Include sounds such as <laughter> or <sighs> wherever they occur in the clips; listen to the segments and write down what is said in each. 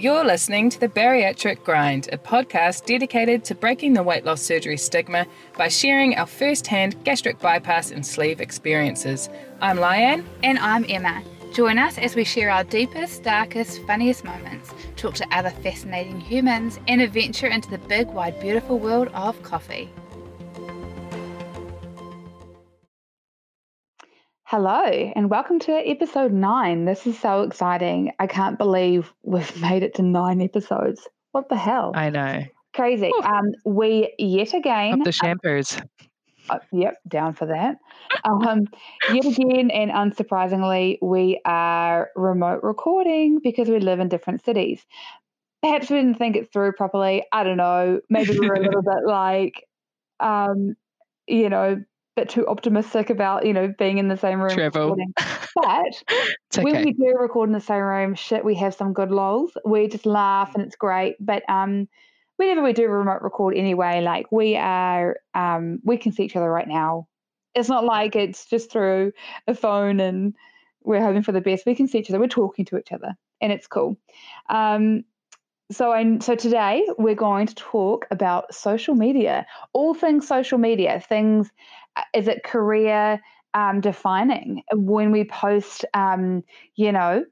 You're listening to The Bariatric Grind, a podcast dedicated to breaking the weight loss surgery stigma by sharing our first hand gastric bypass and sleeve experiences. I'm Lian. And I'm Emma. Join us as we share our deepest, darkest, funniest moments, talk to other fascinating humans, and adventure into the big, wide, beautiful world of coffee. Hello, and welcome to episode nine. This is so exciting. I can't believe we've <laughs> made it to nine episodes. What the hell? I know. Crazy. Um, we yet again. Up the shampers. Uh, yep, down for that. Um, yet again, and unsurprisingly, we are remote recording because we live in different cities. Perhaps we didn't think it through properly. I don't know. Maybe we're a little <laughs> bit like, um, you know, bit too optimistic about you know being in the same room. Travel. <laughs> But okay. when we do record in the same room, shit, we have some good lols. We just laugh and it's great. But um, whenever we do remote record anyway, like we are, um, we can see each other right now. It's not like it's just through a phone and we're hoping for the best. We can see each other. We're talking to each other, and it's cool. Um, so I, so today we're going to talk about social media, all things social media, things is it career um, defining? When we post, um, you know,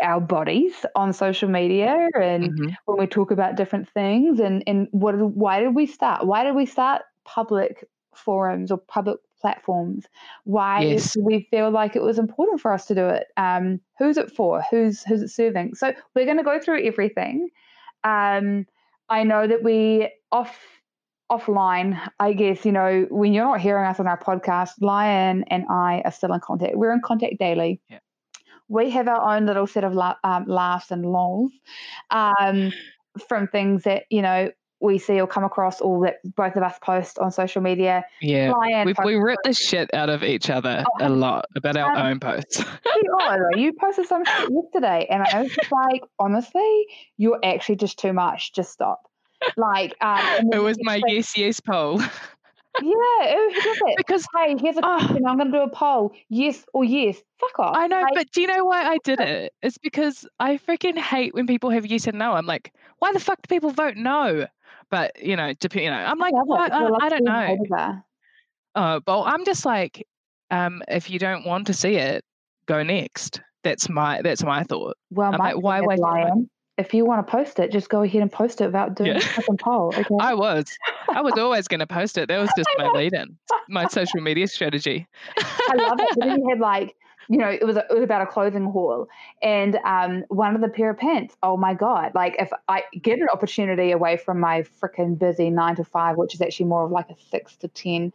our bodies on social media and mm-hmm. when we talk about different things and and what why did we start? Why did we start public forums or public platforms? Why yes. do we feel like it was important for us to do it? Um, who's it for? Who's who's it serving? So we're going to go through everything. Um, i know that we off offline i guess you know when you're not hearing us on our podcast Lian and i are still in contact we're in contact daily yeah. we have our own little set of la- um, laughs and lols um, from things that you know we see or come across or that both of us post on social media. Yeah, we we rip the shit out of each other oh, a lot about our um, own posts. <laughs> you posted some shit yesterday, and I was just like, honestly, you're actually just too much. Just stop. Like, um, it was my like, yes yes poll. Yeah, who does it? Because hey, here's a ah. question. Oh, I'm going to do a poll. Yes or yes. Fuck off. I know, like, but do you know why I did it? It's because I freaking hate when people have yes and no. I'm like, why the fuck do people vote no? But you know, dep- you know, I'm like, I, I, I don't know. Oh, but I'm just like, um, if you don't want to see it, go next. That's my that's my thought. Well, I'm like, why time? If you want to post it, just go ahead and post it without doing yeah. a fucking poll. Okay? I was, I was <laughs> always going to post it. That was just my lead-in, my social media strategy. I love it. But then you had like you know, it was a, it was about a clothing haul, and um, one of the pair of pants. Oh my god! Like if I get an opportunity away from my freaking busy nine to five, which is actually more of like a six to ten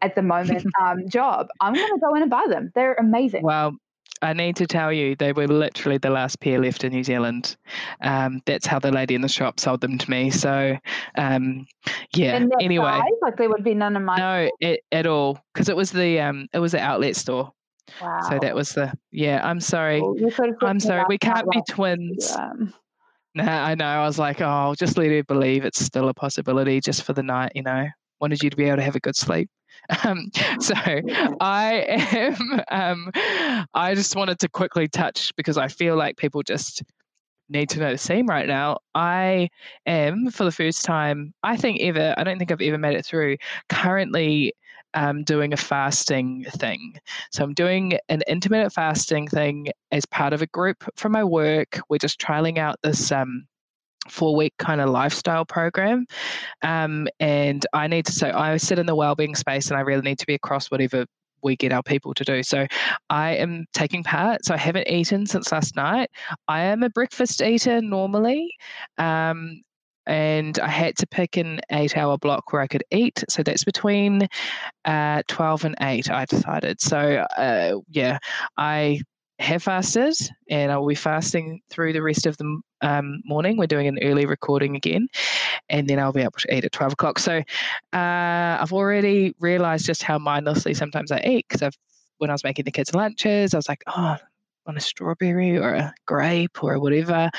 at the moment <laughs> um, job, I'm going to go in and buy them. They're amazing. Well, I need to tell you, they were literally the last pair left in New Zealand. Um, that's how the lady in the shop sold them to me. So, um, yeah. Anyway, size? like they would be none of my. No, it, at all, because it was the um, it was the outlet store. Wow. So that was the yeah. I'm sorry. Well, I'm sorry. We can't be twins. Yeah. Nah, I know. I was like, oh, just let her believe it's still a possibility just for the night. You know, wanted you to be able to have a good sleep. Um, <laughs> so I am. Um, I just wanted to quickly touch because I feel like people just need to know the same right now. I am for the first time, I think ever. I don't think I've ever made it through. Currently um, doing a fasting thing. So I'm doing an intermittent fasting thing as part of a group from my work. We're just trialing out this um, four week kind of lifestyle program. Um, and I need to, so I sit in the well-being space and I really need to be across whatever we get our people to do. So I am taking part. So I haven't eaten since last night. I am a breakfast eater normally. Um, and I had to pick an eight hour block where I could eat. So that's between uh, 12 and 8, I decided. So, uh, yeah, I have fasted and I will be fasting through the rest of the um, morning. We're doing an early recording again, and then I'll be able to eat at 12 o'clock. So, uh, I've already realized just how mindlessly sometimes I eat because I've when I was making the kids' lunches, I was like, oh, on a strawberry or a grape or whatever.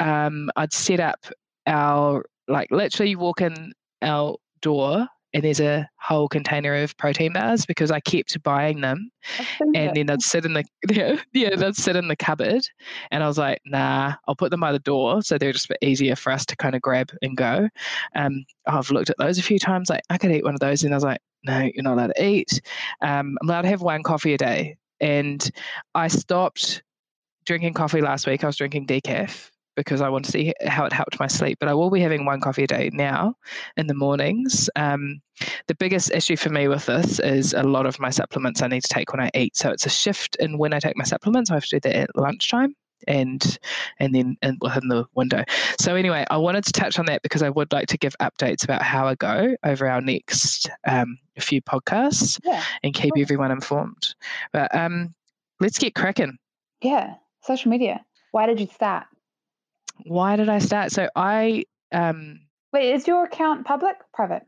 Um, I'd set up our like literally you walk in our door and there's a whole container of protein bars because I kept buying them, and then they'd <laughs> sit in the <laughs> yeah, yeah they'd sit in the cupboard, and I was like, nah, I'll put them by the door so they're just easier for us to kind of grab and go. Um, I've looked at those a few times, like I could eat one of those, and I was like, no, you're not allowed to eat. Um, I'm allowed to have one coffee a day, and I stopped drinking coffee last week. I was drinking decaf because I want to see how it helped my sleep. But I will be having one coffee a day now in the mornings. Um, the biggest issue for me with this is a lot of my supplements I need to take when I eat. So it's a shift in when I take my supplements. I have to do that at lunchtime and and then in, within the window. So anyway, I wanted to touch on that because I would like to give updates about how I go over our next um, few podcasts yeah, and keep cool. everyone informed. But um, let's get cracking. Yeah, social media. Why did you start? Why did I start? So I um wait, is your account public, private?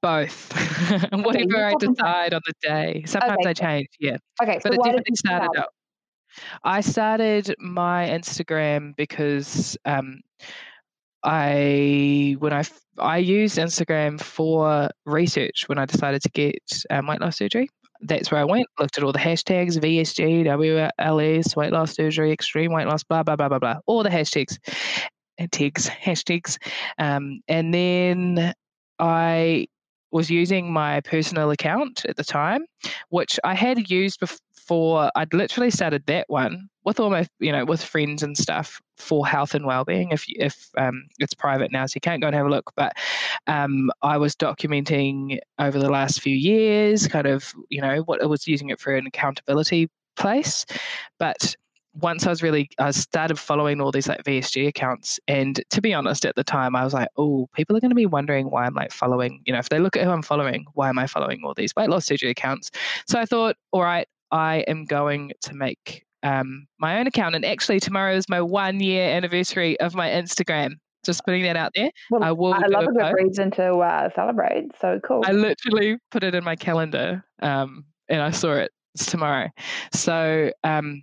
Both. <laughs> Whatever I decide on the day. Sometimes okay. I change, yeah. Okay, but so it definitely started start? out. I started my Instagram because um, I when I I used Instagram for research when I decided to get um, weight loss surgery that's where I went, looked at all the hashtags VSG, WLS, weight loss surgery, extreme weight loss, blah, blah, blah, blah, blah, all the hashtags, tags, <laughs> hashtags. Um, and then I was using my personal account at the time, which I had used before. I'd literally started that one with all my, you know, with friends and stuff for health and well-being. If if um, it's private now, so you can't go and have a look. But um, I was documenting over the last few years, kind of, you know, what I was using it for an accountability place, but once I was really, I started following all these like VSG accounts. And to be honest, at the time, I was like, oh, people are going to be wondering why I'm like following, you know, if they look at who I'm following, why am I following all these weight loss surgery accounts? So I thought, all right, I am going to make um, my own account. And actually, tomorrow is my one year anniversary of my Instagram. Just putting that out there. Well, I will. I love a good reason to uh, celebrate. So cool. I literally put it in my calendar, um, and I saw it. It's tomorrow. So um,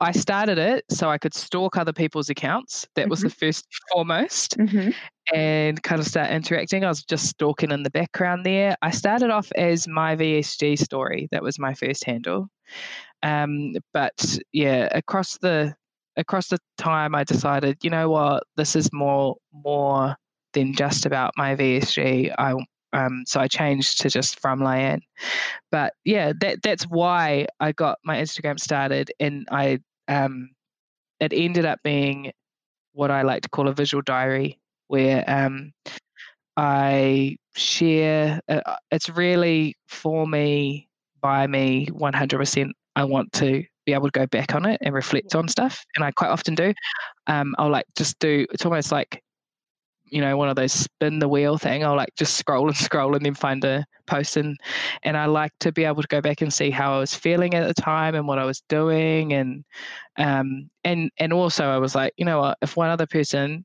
I started it so I could stalk other people's accounts. That mm-hmm. was the mm-hmm. first foremost. Mm-hmm. And kind of start interacting. I was just stalking in the background there. I started off as my VSG story. That was my first handle. Um, but yeah, across the across the time, I decided, you know what, this is more more than just about my VSG. I um, so I changed to just from Lian. But yeah, that that's why I got my Instagram started, and I um, it ended up being what I like to call a visual diary, where um, I share. Uh, it's really for me, by me, one hundred percent I want to be able to go back on it and reflect on stuff. And I quite often do. Um, I'll like just do, it's almost like, you know, one of those spin the wheel thing. I'll like just scroll and <laughs> scroll and then find a post and and I like to be able to go back and see how I was feeling at the time and what I was doing and um and and also I was like, you know what, if one other person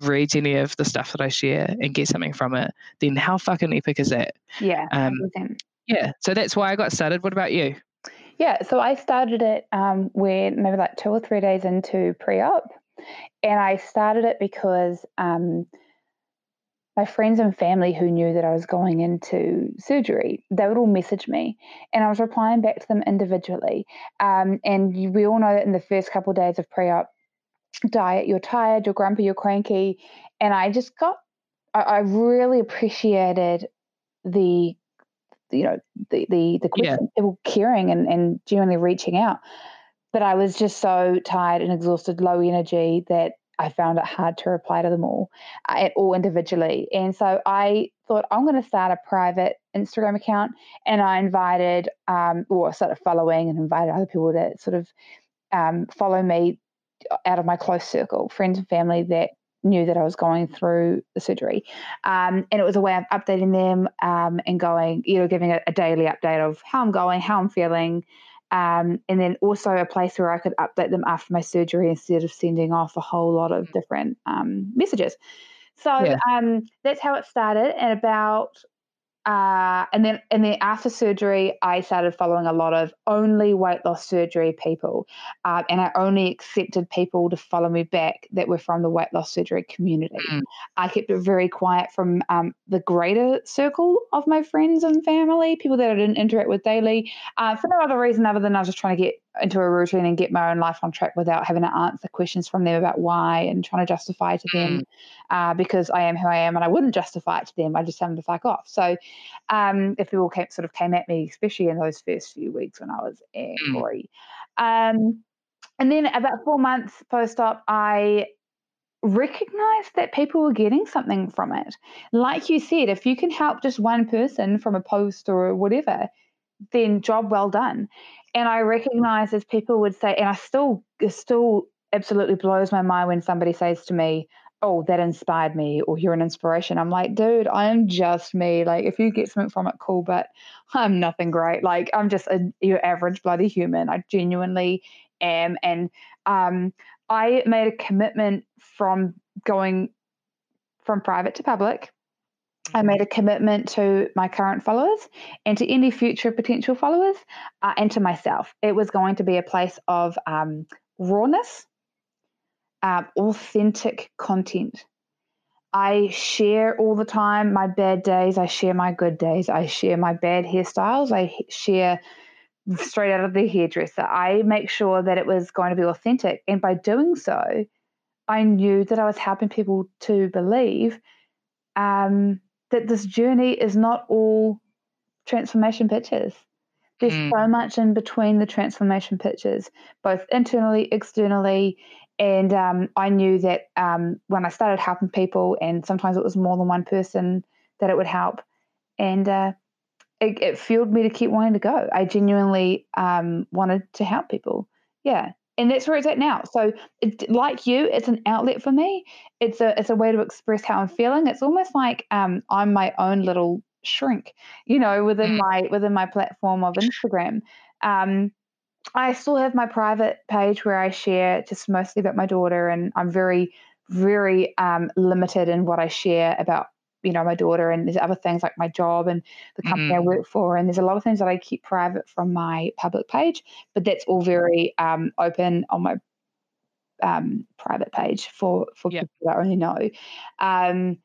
reads any of the stuff that I share and get something from it, then how fucking epic is that? Yeah. Um, yeah. So that's why I got started. What about you? Yeah, so I started it um, when maybe like two or three days into pre-op, and I started it because um, my friends and family who knew that I was going into surgery, they would all message me, and I was replying back to them individually. Um, and we all know that in the first couple of days of pre-op diet, you're tired, you're grumpy, you're cranky, and I just got, I, I really appreciated the you know the the the yeah. people caring and and genuinely reaching out. But I was just so tired and exhausted, low energy that I found it hard to reply to them all, uh, all individually. And so I thought I'm going to start a private Instagram account, and I invited um, or started following and invited other people to sort of um, follow me out of my close circle, friends and family that knew that I was going through the surgery. Um, and it was a way of updating them um, and going, you know, giving a, a, daily update of how I'm going, how I'm feeling. Um, and then also a place where I could update them after my surgery instead of sending off a whole lot of different um, messages. So yeah. Um, that's how it started. And about uh, and then and then after surgery, I started following a lot of only weight loss surgery people, uh, and I only accepted people to follow me back that were from the weight loss surgery community. Mm. I kept it very quiet from um, the greater circle of my friends and family, people that I didn't interact with daily, uh, for no other reason other than I was just trying to get into a routine and get my own life on track without having to answer questions from them about why and trying to justify to them mm. uh, because I am who I am and I wouldn't justify it to them. I just tell them to fuck off. So um, if people came, sort of came at me, especially in those first few weeks when I was mm. angry. Um, and then about four months post op, I recognized that people were getting something from it. Like you said, if you can help just one person from a post or whatever, then job well done. And I recognize as people would say, and I still, it still absolutely blows my mind when somebody says to me, oh, that inspired me, or you're an inspiration. I'm like, dude, I'm just me. Like, if you get something from it, cool, but I'm nothing great. Like, I'm just a, your average bloody human. I genuinely am. And um, I made a commitment from going from private to public I made a commitment to my current followers and to any future potential followers uh, and to myself. It was going to be a place of um, rawness, uh, authentic content. I share all the time my bad days. I share my good days. I share my bad hairstyles. I share straight out of the hairdresser. I make sure that it was going to be authentic. And by doing so, I knew that I was helping people to believe um, that this journey is not all transformation pictures. There's mm. so much in between the transformation pictures, both internally, externally. And um, I knew that um, when I started helping people, and sometimes it was more than one person, that it would help. And uh, it, it, fueled me to keep wanting to go. I genuinely um, wanted to help people. Yeah and that's where it's at now. So, it, like you, it's an outlet for me. It's a it's a way to express how I'm feeling. It's almost like um, I'm my own little shrink, you know, within mm. my within my platform of Instagram. Um, I still have my private page where I share just mostly about my daughter, and I'm very very um, limited in what I share about you know my daughter and there's other things like my job and the company mm-hmm. I work for and there's a lot of things that I keep private from my public page but that's all very um, open on my um, private page for for yep. people that only know um,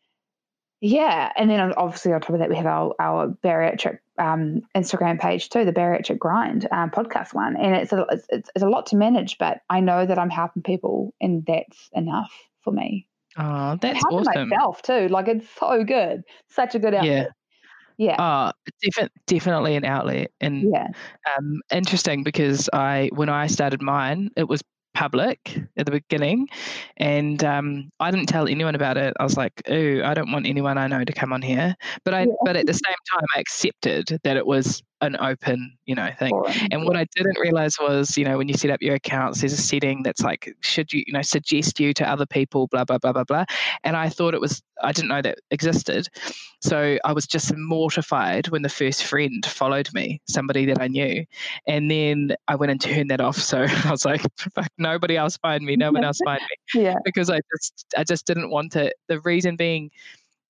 yeah and then obviously on top of that we have our, our bariatric um, Instagram page too the bariatric grind um, podcast one and it's a, it's, it's a lot to manage but I know that I'm helping people and that's enough for me Oh, that's awesome. myself too. Like it's so good. Such a good outlet. Yeah. Yeah. Uh, defi- definitely an outlet. And yeah. um, interesting because I, when I started mine, it was public at the beginning, and um, I didn't tell anyone about it. I was like, "Ooh, I don't want anyone I know to come on here." But I, yeah. but at the same time, I accepted that it was an open, you know, thing. And what I didn't realize was, you know, when you set up your accounts, there's a setting that's like, should you, you know, suggest you to other people, blah blah blah blah blah. And I thought it was, I didn't know that existed. So I was just mortified when the first friend followed me, somebody that I knew. And then I went and turned that off. So <laughs> I was like, fuck, nobody else find me, no one <laughs> else find me. yeah. Because I just, I just didn't want it. The reason being,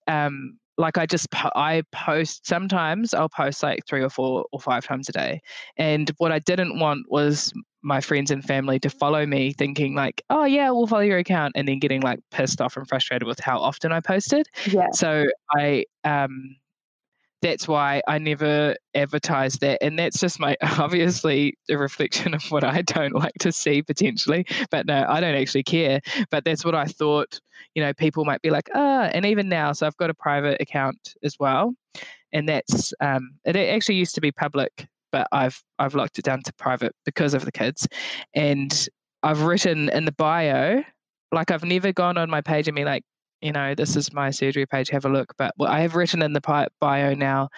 um, like I just I post sometimes I'll post like three or four or five times a day. And what I didn't want was my friends and family to follow me thinking like, oh yeah, we'll follow your account and then getting like pissed off and frustrated with how often I posted. Yeah. So I um that's why I never advertise that. And that's just my <laughs> obviously a reflection of what I don't like to see potentially. But no, I don't actually care. But that's what I thought, you know, people might be like, ah, and even now, so I've got a private account as well. And that's um it actually used to be public, but I've I've locked it down to private because of the kids. And I've written in the bio, like I've never gone on my page and be like, you know, this is my surgery page, have a look. But what I have written in the bio now,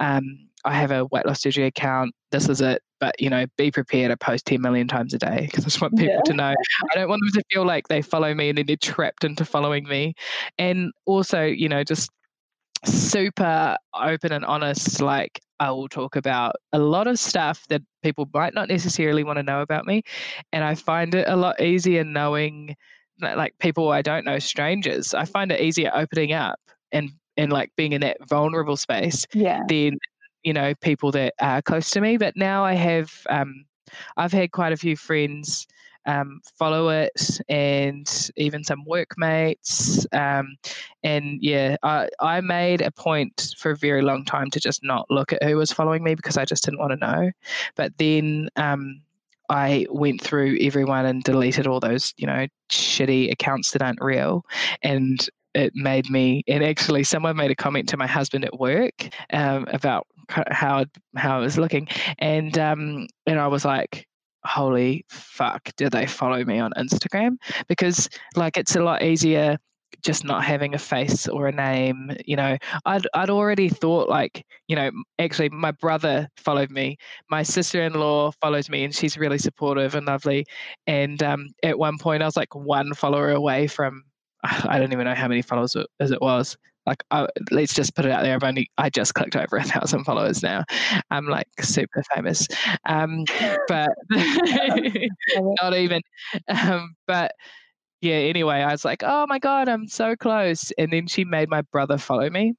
um, I have a weight loss surgery account. This is it. But, you know, be prepared to post 10 million times a day because I just want people yeah. to know. <laughs> I don't want them to feel like they follow me and then they're trapped into following me. And also, you know, just super open and honest. Like, I will talk about a lot of stuff that people might not necessarily want to know about me. And I find it a lot easier knowing like people I don't know, strangers, I find it easier opening up and and like being in that vulnerable space, yeah, then you know people that are close to me. But now I have, um, I've had quite a few friends um, follow it and even some workmates. Um, and yeah, I, I made a point for a very long time to just not look at who was following me because I just didn't want to know. But then um, I went through everyone and deleted all those, you know, shitty accounts that aren't real. And it made me and actually someone made a comment to my husband at work um, about how how I was looking and um, and I was like holy fuck, do they follow me on Instagram? Because like it's a lot easier just not having a face or a name you know i'd i'd already thought like you know actually my brother followed me my sister-in-law follows me and she's really supportive and lovely and um, at one point i was like one follower away from <sighs> i don't even know how many followers as it was like I, let's just put it out there. I've only I just clicked over <laughs> a thousand followers now. I'm like super famous, um, but <laughs> <laughs> not even. Um, but yeah. Anyway, I was like, oh my god, I'm so close. And then she made my brother follow me,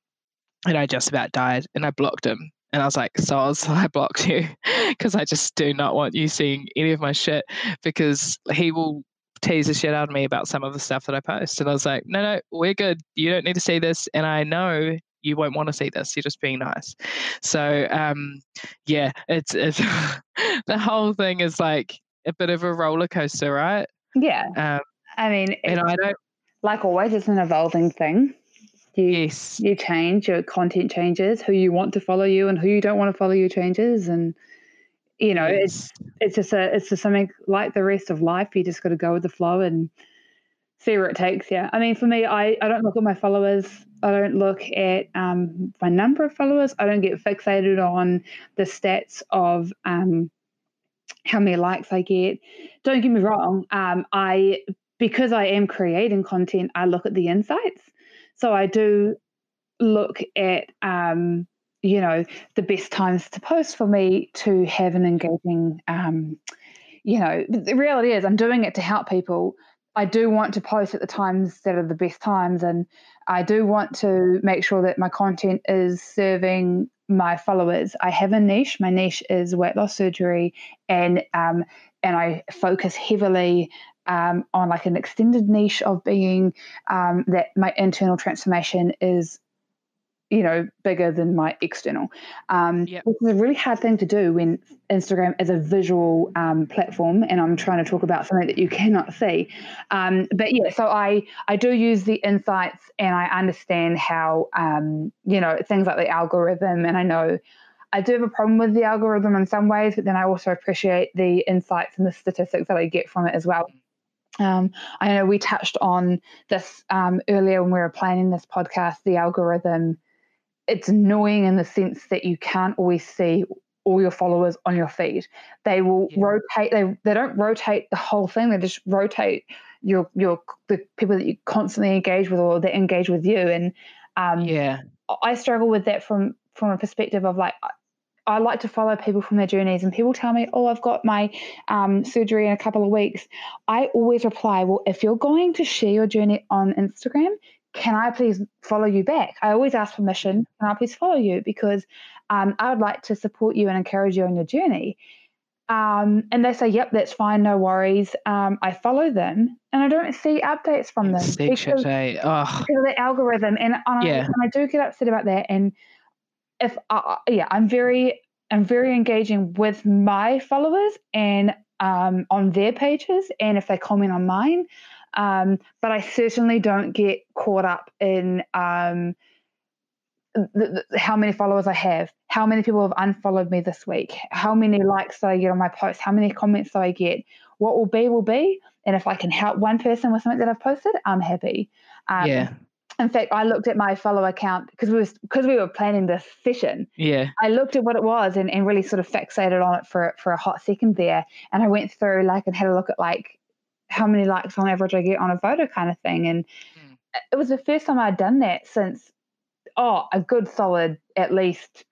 and I just about died. And I blocked him. And I was like, Soz, <laughs> I blocked you because I just do not want you seeing any of my shit because he will tease the shit out of me about some of the stuff that I post. And I was like, no, no, we're good. You don't need to see this. And I know you won't want to see this. You're just being nice. So, um, yeah, it's, it's <laughs> the whole thing is like a bit of a roller coaster, right? Yeah. Um, I mean, and I don't, like always, it's an evolving thing. You, yes. You change, your content changes, who you want to follow you and who you don't want to follow you changes. And, you know, it's it's just a it's just something like the rest of life. You just got to go with the flow and see where it takes you. I mean, for me, I, I don't look at my followers. I don't look at um, my number of followers. I don't get fixated on the stats of um, how many likes I get. Don't get me wrong. Um, I because I am creating content, I look at the insights. So I do look at um, you know, the best times to post for me to have an engaging, um, you know, the reality is I'm doing it to help people. I do want to post at the times that are the best times, and I do want to make sure that my content is serving my followers. I have a niche. My niche is weight loss surgery, and um, and I focus heavily um, on like an extended niche of being um, that my internal transformation is you know, bigger than my external. Um, yep. Which is a really hard thing to do when Instagram is a visual um, platform, and I'm trying to talk about something that you <laughs> cannot see. Um, but yeah, so I I do use the insights, and I understand how um, you know things like the algorithm, and I know. I do have a problem with the algorithm in some ways, but then I also appreciate the insights and the statistics that I get from it as well. Um, I know we touched on this um, earlier when we were planning this podcast, the algorithm it's annoying in the sense that you can't always see all your followers on your feed. They will yeah. rotate. They they don't rotate the whole thing. They just rotate your your the people that you constantly engage with or that engage with you. And um, yeah, I struggle with that from from a perspective of like. I like to follow people from their journeys, and people tell me, "Oh, I've got my um, surgery in a couple of weeks." I always reply, "Well, if you're going to share your journey on Instagram, can I please follow you back? I always ask permission. Can I please follow you? Because um, I would like to support you and encourage you on your journey. Um, and they say, yep, that's fine, no worries. Um, I follow them and I don't see updates from them because, because, of the algorithm. And, and, yeah. I, and I do get upset about that. And if, uh, yeah, I'm very, I'm very engaging with my followers and um, on their pages. And if they comment on mine, um, but I certainly don't get caught up in um, the, the, how many followers I have, how many people have unfollowed me this week, how many likes do I get on my post, how many comments do I get. What will be will be, and if I can help one person with something that I've posted, I'm happy. Um, yeah. In fact, I looked at my follow account because we was because we were planning this session. Yeah. I looked at what it was and, and really sort of fixated on it for for a hot second there. And I went through like and had a look at like how many likes on average I get on a photo kind of thing. And mm. it was the first time I'd done that since, oh, a good solid at least,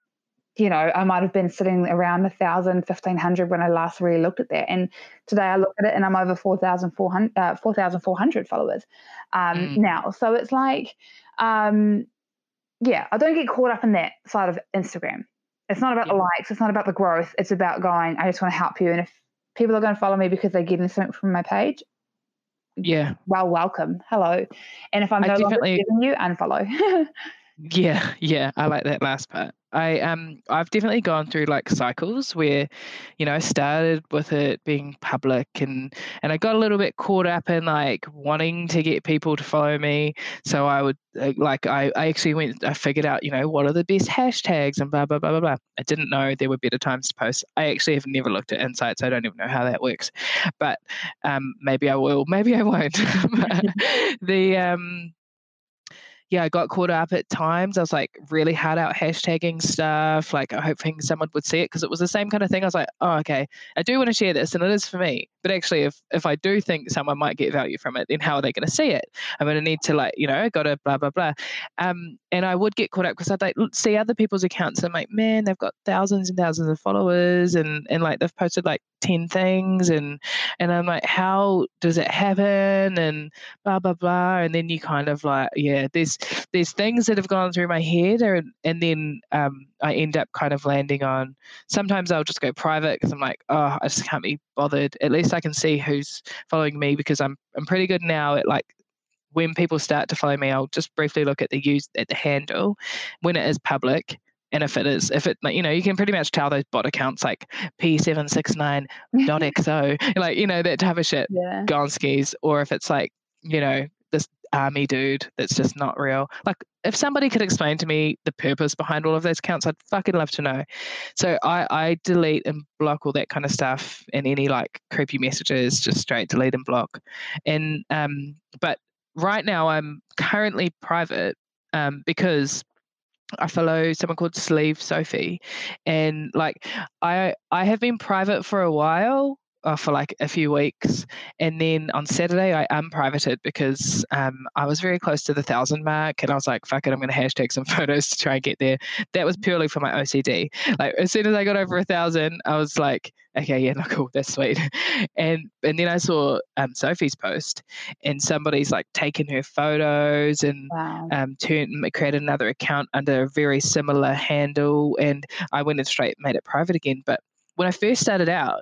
you know, I might have been sitting around a thousand, fifteen hundred when I last really looked at that. And today I look at it and I'm over 4,400 uh, 4, followers um, mm. now. So it's like, um, yeah, I don't get caught up in that side of Instagram. It's not about yeah. the likes. It's not about the growth. It's about going. I just want to help you. And if people are going to follow me because they're getting something from my page, yeah, well, welcome, hello. And if I'm no longer giving you, unfollow. <laughs> Yeah, yeah, I like that last part. I um I've definitely gone through like cycles where, you know, I started with it being public and and I got a little bit caught up in like wanting to get people to follow me. So I would uh, like I, I actually went I figured out, you know, what are the best hashtags and blah blah blah blah blah. I didn't know there were better times to post. I actually have never looked at insights. I don't even know how that works. But um maybe I will, maybe I won't. <laughs> <laughs> the um yeah, I got caught up at times. I was like really hard out hashtagging stuff, like hoping someone would see it because it was the same kind of thing. I was like, oh, okay, I do want to share this and it is for me. But actually, if, if I do think someone might get value from it, then how are they going to see it? I'm going to need to like, you know, got to blah, blah, blah. Um, and I would get caught up because I'd like see other people's accounts and I'm like, man, they've got thousands and thousands of followers and, and like they've posted like 10 things and, and I'm like, how does it happen? And blah, blah, blah. And then you kind of like, yeah, there's, there's things that have gone through my head and, and then um, I end up kind of landing on sometimes I'll just go private because I'm like, oh, I just can't be bothered. At least I can see who's following me because I'm I'm pretty good now at like when people start to follow me, I'll just briefly look at the use at the handle when it is public. And if it is, if it, you know, you can pretty much tell those bot accounts like P769.xo, <laughs> like, you know, that type of shit, yeah. Gonskis, or if it's like, you know, this army dude that's just not real. Like, if somebody could explain to me the purpose behind all of those accounts, I'd fucking love to know. So I, I delete and block all that kind of stuff and any like creepy messages, just straight delete and block. And um, but right now I'm currently private um, because I follow someone called Sleeve Sophie, and like I I have been private for a while, uh, for like a few weeks. And then on Saturday, I unprivated because um, I was very close to the thousand mark. And I was like, fuck it, I'm going to hashtag some <laughs> photos to try and get there. That was purely for my OCD. Like, as soon as I got over a thousand, I was like, okay, yeah, <laughs> no, cool, that's sweet. And and then I saw um, Sophie's post, and somebody's like taken her photos and wow. um, turned created another account under a very similar handle, and I went and straight made it private again. But when I first started out,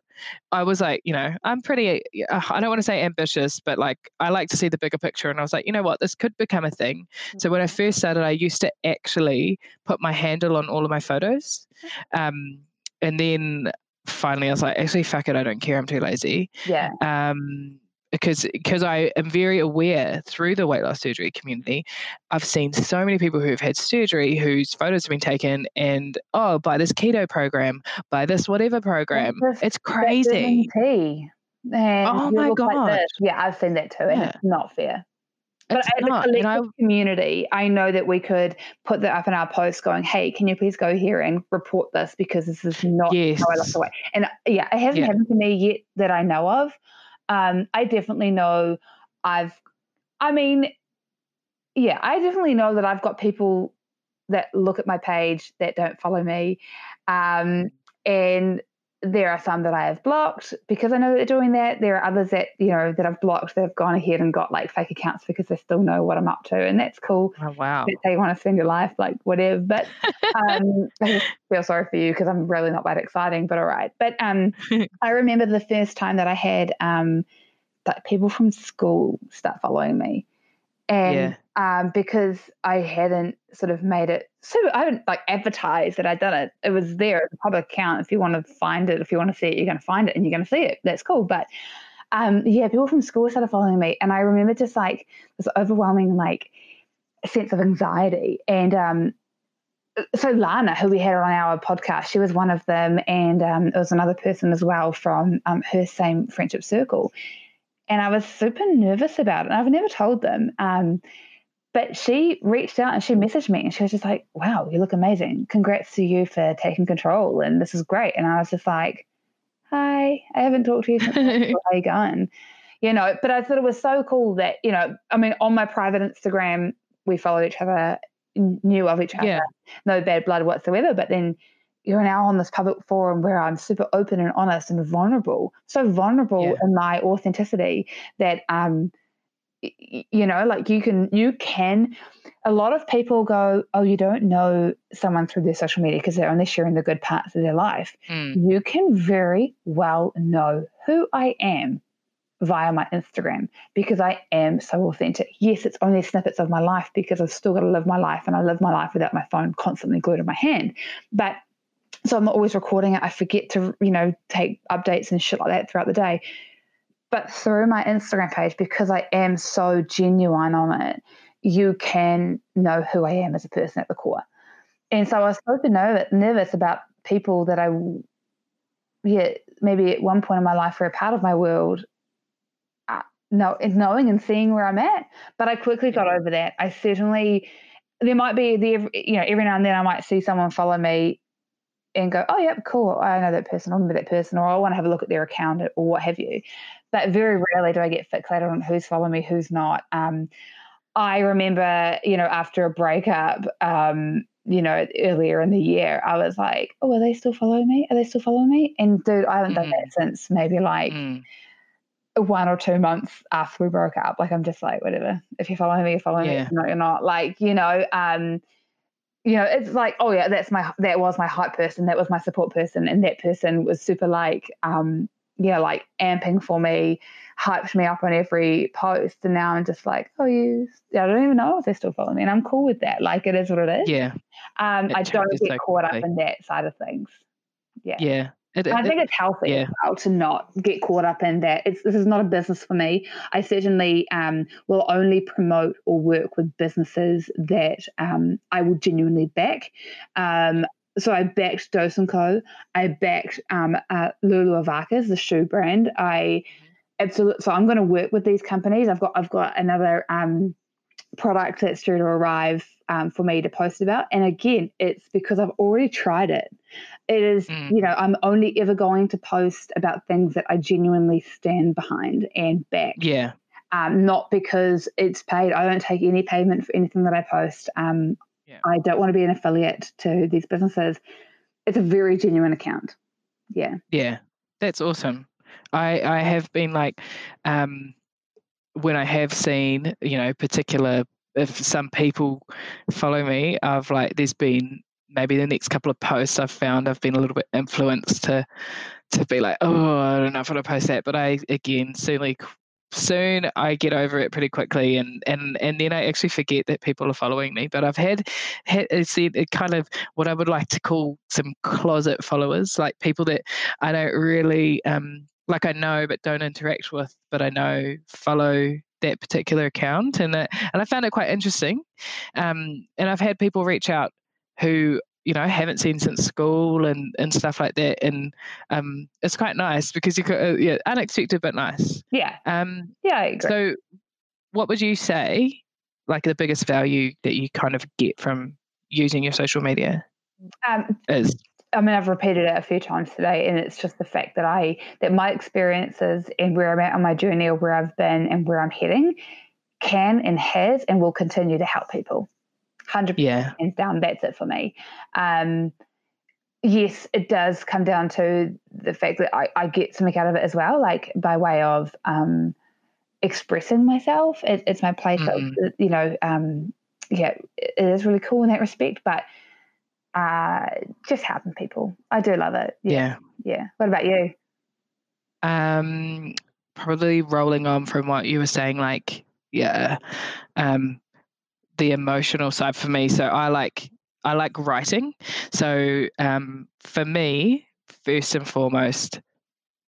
I was like, you know, I'm pretty, uh, I don't want to say ambitious, but like I like to see the bigger picture. And I was like, you know what, this could become a thing. Mm-hmm. So when I mm-hmm. first started, I used to actually put my handle on all of my photos. Um, and then finally I was like, actually, fuck it, I don't care. I'm too lazy. Yeah. Um, because because I am very aware through the weight loss surgery community, I've seen so many people who have had surgery whose photos have been taken and oh by this keto program, by this whatever program, it's crazy. And oh my god! Like yeah, I've seen that too, and yeah. it's not fair. But it's as not, a collective I, community, I know that we could put that up in our post going, hey, can you please go here and report this because this is not yes. how I lost the weight. And yeah, it hasn't yeah. happened to me yet that I know of. Um, I definitely know I've, I mean, yeah, I definitely know that I've got people that look at my page that don't follow me. Um, and there are some that I have blocked because I know they're doing that. There are others that, you know, that I've blocked that have gone ahead and got like fake accounts because they still know what I'm up to. And that's cool. Oh, wow. They want to spend your life, like whatever. But <laughs> um, I just feel sorry for you because I'm really not that exciting, but all right. But um, <laughs> I remember the first time that I had um, that people from school start following me and yeah. um, because I hadn't sort of made it so I haven't like advertised that I'd done it. It was there as a public account. If you want to find it, if you want to see it, you're going to find it and you're going to see it. That's cool. But um, yeah, people from school started following me, and I remember just like this overwhelming like sense of anxiety. And um, so Lana, who we had on our podcast, she was one of them, and um, it was another person as well from um, her same friendship circle and I was super nervous about it. I've never told them. Um, but she reached out and she messaged me and she was just like, wow, you look amazing. Congrats to you for taking control. And this is great. And I was just like, hi, I haven't talked to you since. <laughs> How you going? You know, but I thought it was so cool that, you know, I mean, on my private Instagram, we followed each other, knew of each other, yeah. no bad blood whatsoever. But then you're now on this public forum where I'm super open and honest and vulnerable, so vulnerable yeah. in my authenticity that um, you know like you can you can a lot of people go oh you don't know someone through their social media because they're only sharing the good parts of their life. Mm. you can very well know who i am via my instagram because i am so authentic. Yes it's only snippets of my life because i've still got to live my life and i live my life without my phone constantly glued in my hand. But so i'm always recording it. I forget to you know take updates and shit like that throughout the day but through my Instagram page, because I am so genuine on it, you can know who I am as a person at the core. And so I was so nervous, about people that I, yeah, maybe at one point in my life were a part of my world, uh, know, knowing and seeing where I'm at. But I quickly got over that. I certainly, there might be the, you know, every now and then I might see someone follow me and go, oh, yep, cool. I know that person. I remember that person, or I want to have a look at their account or what have you but very rarely do I get fixated on who's following me, who's not. Um, I remember, you know, after a breakup, um, you know, earlier in the year, I was like, oh, are they still following me? Are they still following me? And dude, I haven't mm-hmm. done that mm-hmm. since maybe like mm. one or two months after we broke up. Like, I'm just like, whatever. If you're following me, you're following yeah. me. No, you're not. Like, you know, um, you know, it's like, oh yeah, that's my that was my hype person, that was my support person, and that person was super like, um, yeah, like amping for me, hyped me up on every post. And now I'm just like, oh, you, I don't even know if they still follow me. And I'm cool with that. Like it is what it is. Yeah. Um, I don't get so caught up in that side of things. Yeah. Yeah. It, it, I think it's healthy yeah. well to not get caught up in that. It's, this is not a business for me. I certainly um, will only promote or work with businesses that um, I will genuinely back. Um, so I backed Dose and Co. I backed um, uh, Lulu Avakis, the shoe brand. I absolutely. So I'm going to work with these companies. I've got I've got another um, product that's due to arrive um, for me to post about. And again, it's because I've already tried it. It is, mm. you know, I'm only ever going to post about things that I genuinely stand behind and back. Yeah. Um, not because it's paid. I don't take any payment for anything that I post. Um, yeah. I don't want to be an affiliate to these businesses. It's a very genuine account. Yeah. Yeah. That's awesome. I I have been like um when I have seen, you know, particular if some people follow me, I've like there's been maybe the next couple of posts I've found I've been a little bit influenced to to be like, oh, I don't know if I want to post that. But I again certainly soon I get over it pretty quickly and and and then I actually forget that people are following me. But I've had had said it kind of what I would like to call some closet followers like people that I don't really um like I know but don't interact with but I know follow that particular account and that, and I found it quite interesting. Um and I've had people reach out who you know haven't seen since school and and stuff like that. And um it's quite nice because you could uh, yeah unexpected but nice. Yeah. Um yeah I agree. so what would you say like the biggest value that you kind of get from using your social media um is? I mean, I've repeated it a few times today, and it's just the fact that I that my experiences and where I'm at on my journey, or where I've been and where I'm heading, can and has and will continue to help people hundred yeah. percent down. That's it for me. Um, yes, it does come down to the fact that I, I, get something out of it as well, like by way of um, expressing myself. It, it's my place. Mm-hmm. Of, you know, um, yeah, it is really cool in that respect. But uh, just helping people, I do love it. Yeah, yeah. yeah. What about you? Um, probably rolling on from what you were saying, like yeah, um, the emotional side for me. So I like I like writing. So um, for me, first and foremost,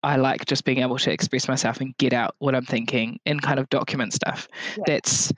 I like just being able to express myself and get out what I'm thinking and kind of document stuff. Yeah. That's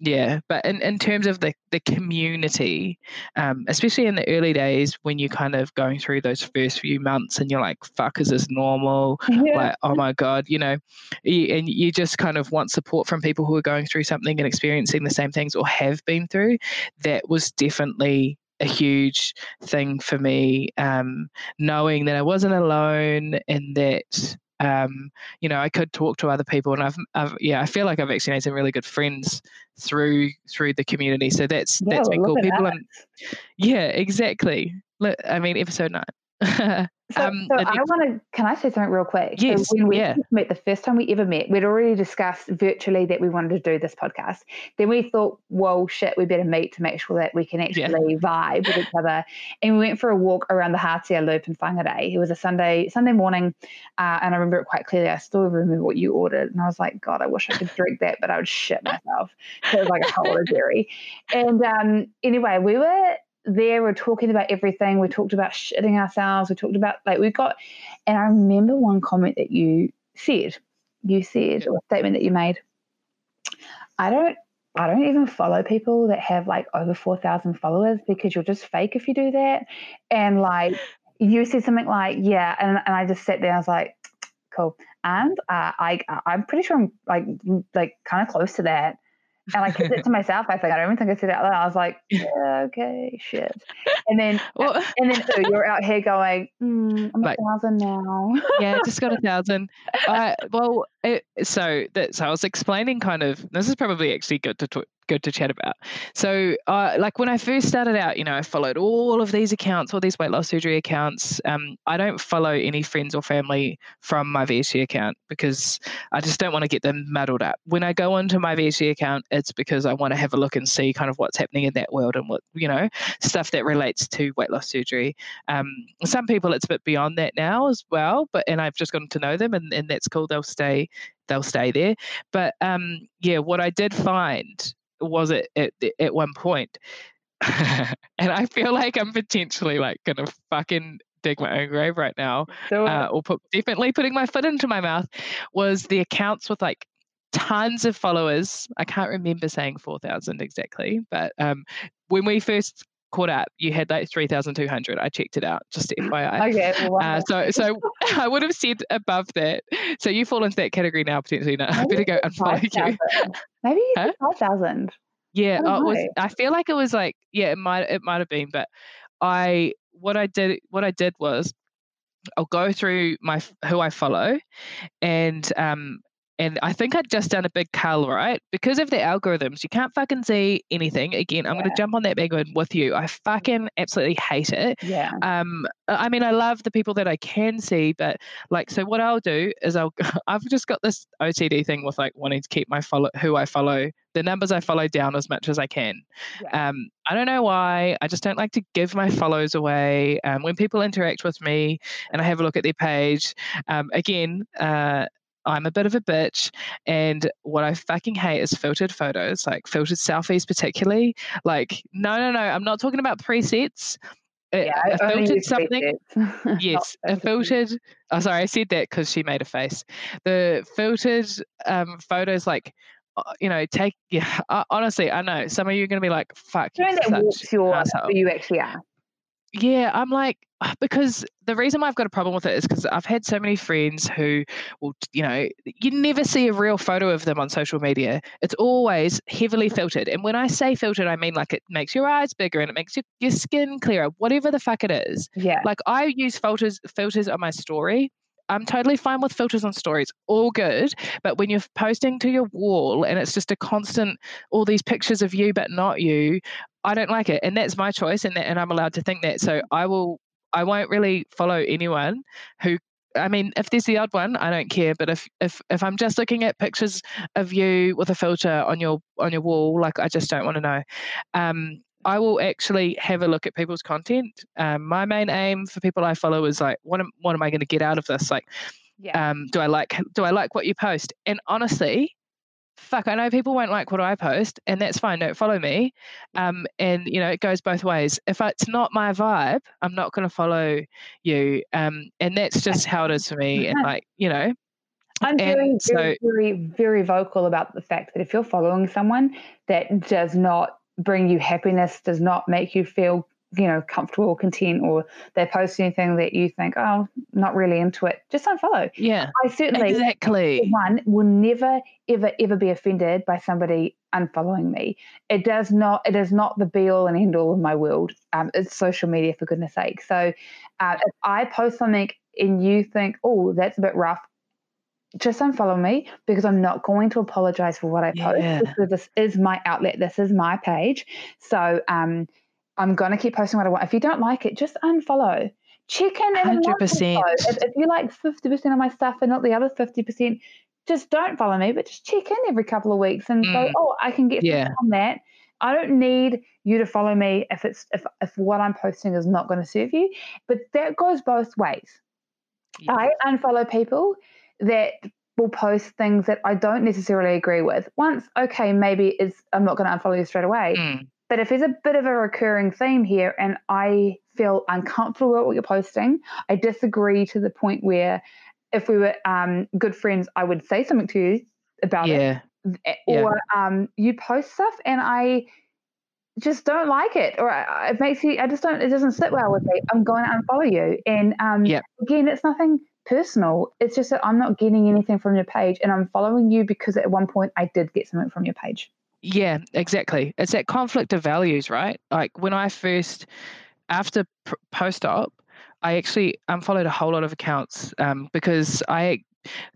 yeah. But in, in terms of the, the community, um, especially in the early days when you're kind of going through those first few months and you're like, fuck, is this normal? Yeah. Like, oh my God, you know, you, and you just kind of want support from people who are going through something and experiencing the same things or have been through. That was definitely a huge thing for me, um, knowing that I wasn't alone and that um, you know I could talk to other people, and I've, I've, yeah I feel like I've actually made some really good friends through through the community. So that's yeah, that's been cool. People, and, yeah, exactly. I mean, episode nine. <laughs> So, um, so I want to. Can I say something real quick? Yes. So when we yeah. met the first time we ever met, we'd already discussed virtually that we wanted to do this podcast. Then we thought, well, shit, we better meet to make sure that we can actually yeah. vibe with each other. And we went for a walk around the Hatea Loop in Whangarei. It was a Sunday Sunday morning, uh, and I remember it quite clearly. I still remember what you ordered, and I was like, God, I wish I could drink that, but I would shit myself. So it was like a whole lot <laughs> of dairy. And um, anyway, we were there we're talking about everything. We talked about shitting ourselves. We talked about like we got, and I remember one comment that you said. You said or a statement that you made. I don't. I don't even follow people that have like over four thousand followers because you're just fake if you do that. And like you said something like, yeah, and, and I just sat there. I was like, cool. And uh, I I'm pretty sure I'm like like kind of close to that. And I kept it to myself. I think I don't even think I said it out loud. I was like, <laughs> yeah, okay, shit. And then, <laughs> well, <laughs> and then so you're out here going, mm, I'm like, a thousand now. yeah, just got a thousand. Uh, well, it, so that so I was explaining kind of. This is probably actually good to talk, good to chat about. So, uh, like when I first started out, you know, I followed all of these accounts, all these weight loss surgery accounts. Um, I don't follow any friends or family from my VSG account because I just don't want to get them muddled up. When I go onto my VSG account, it's because I want to have a look and see kind of what's happening in that world and what, you know, stuff that relates to weight loss surgery. Um, some people, it's a bit beyond that now as well, but, and I've just gotten to know them and, and that's cool. They'll stay they'll stay there. But um, yeah, what I did find was it at, at one <laughs> and I feel like I'm potentially like gonna fucking dig my own grave right now, uh, or put definitely putting my foot into my mouth. Was the accounts with like tons of followers? I can't remember saying four thousand exactly, but um, when we first caught up, you had like 3,200. I checked it out, just <laughs> FYI. Okay. Well, uh, so so <laughs> I would have said above that. So you fall into that category now, potentially. No, I better go unfollow you. Maybe huh? 5,000. Yeah, I, was, I feel like it was like, yeah, it might it might have been, but I what I did what I did was I'll go through my who I follow, and um, and I think I'd just done a big cull, right? Because of the algorithms, you can't fucking see anything. Again, I'm yeah. going to jump on that big one with you. I fucking absolutely hate it. Yeah. Um, I mean, I love the people that I can see, but like, so what I'll do is I'll, <laughs> I've just got this OCD thing with like wanting to keep my follow, who I follow, the numbers I follow down as much as I can. Yeah. Um, I don't know why. I just don't like to give my follows away. Um, when people interact with me and I have a look at their page, um, again, uh, I'm a bit of a bitch. And what I fucking hate is filtered photos, like filtered selfies, particularly. Like, no, no, no, I'm not talking about presets. Yeah, a, <laughs> a filtered something. yes, a filtered. Oh, sorry, I said that because she made a face. The filtered um, photos, like uh, you know, take <laughs> yeah. Uh, honestly, I know some of you are going to be like, "Fuck." You know that walks your who you actually are. Yeah, I'm like, <sighs> because the reason why I've got a problem with it is because I've had so many friends who will, you know, you never see a real photo of them on social media. It's always heavily mm-hmm. filtered. And when I say filtered, I mean like it makes your eyes bigger and it makes your, your skin clearer, whatever the fuck it is. Yeah. Like I use filters filters on my story I'm totally fine with filters on stories, all good. But when you're posting to your wall and it's just a constant, all these pictures of you but not you, I don't like it. And that's my choice, and, that, and I'm allowed to think that. So I will, I won't really follow anyone who. I mean, if there's the odd one, I don't care. But if if if I'm just looking at pictures of you with a filter on your on your wall, like I just don't want to know. Um, I will actually have a look at people's content. Um, my main aim for people I follow is like, what am, what am I going to get out of this? Like, yeah. um, do I like do I like what you post? And honestly, fuck, I know people won't like what I post, and that's fine. Don't follow me. Um, and you know, it goes both ways. If it's not my vibe, I'm not going to follow you. Um, and that's just how it is for me. <laughs> And like, you know, I'm very, so, very, very, very vocal about the fact that if you're following someone that does not bring you happiness, does not make you feel you know comfortable or content or they post anything that you think oh not really into it just unfollow yeah i certainly exactly one will never ever ever be offended by somebody unfollowing me it does not it is not the be all and end all of my world um, it's social media for goodness sake so uh, if i post something and you think oh that's a bit rough just unfollow me because I'm not going to apologize for what I post. Yeah. This is my outlet. This is my page. So um, I'm going to keep posting what I want. If you don't like it, just unfollow. check in in 100%. If, if you like 50% of my stuff and not the other 50%, just don't follow me, but just check in every couple of weeks and mm. go, oh, I can get yeah. on that. I don't need you to follow me if it's if, if what I'm posting is not going to serve you. But that goes both ways. Yeah. I unfollow people that will post things that I don't necessarily agree with. Once, okay, maybe it's I'm not going to unfollow you straight away. Mm. But if there's a bit of a recurring theme here and I feel uncomfortable with what you're posting, I disagree to the point where if we were um, good friends, I would say something to you about yeah. it. Eh, or yeah. um, you post stuff and I just don't like it or it makes you, I just don't, it doesn't sit well with me. I'm going to unfollow you. And um, yeah. again, it's nothing personal. It's just that I'm not getting anything from your page and I'm following you because at one point I did get something from your page. Yeah, exactly. It's that conflict of values, right? Like when I first, after post op, I actually unfollowed a whole lot of accounts um, because I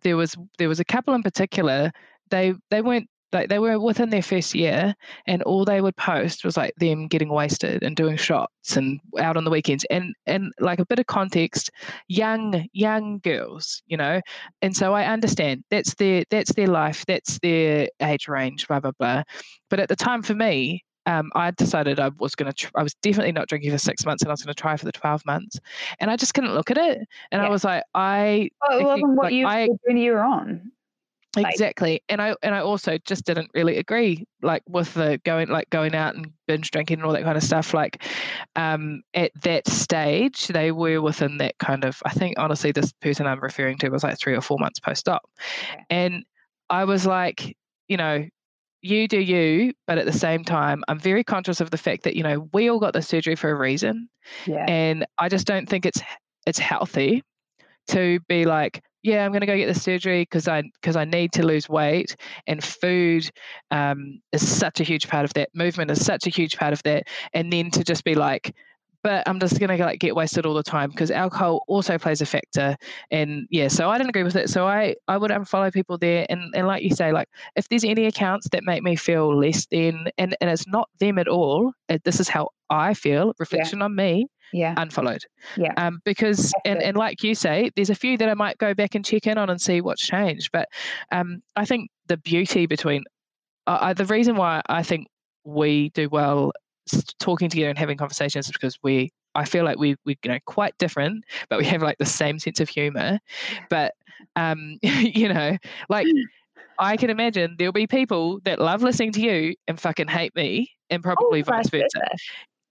there was there was a couple in particular. They they weren't like they were within their first year and all they would post was like them getting wasted and doing shots and out on the weekends and and like a bit of context young young girls you know and so i understand that's their that's their life that's their age range blah blah blah but at the time for me um, I decided I was going to, tr- I was definitely not drinking for six months and I was going to try for the 12 months. And I just couldn't look at it. And yeah. I was like, I. Well, it wasn't what like, you, I, you were on. Exactly. and I and I also just didn't really agree like with the going like going out and binge drinking and all that kind of stuff. Like um at that stage they were within that kind of I think honestly this person I'm referring to was like three or four months post op. Okay. And I was like, you know, you do you, but at the same time, I'm very conscious of the fact that, you know, we all got the surgery for a reason. Yeah. And I just don't think it's it's healthy to be like, yeah, I'm going to go get the surgery because I because I need to lose weight, and food um, is such a huge part of that. Movement is such a huge part of that, and then to just be like, but I'm just going to like get wasted all the time because alcohol also plays a factor. And yeah, so I didn't agree with it. So I I would unfollow people there, and and like you say, like if there's any accounts that make me feel less than, and and it's not them at all. It, this is how I feel. Reflection yeah. on me yeah. unfollowed. Yeah. Um because and, and like you say there's a few that i might go back and check in on and see what's changed but um i think the beauty between uh, the reason why i think we do well talking together and having conversations is because we i feel like we we you know quite different but we have like the same sense of humor. But um <laughs> you know like <laughs> I can imagine there'll be people that love listening to you and fucking hate me, and probably oh, vice versa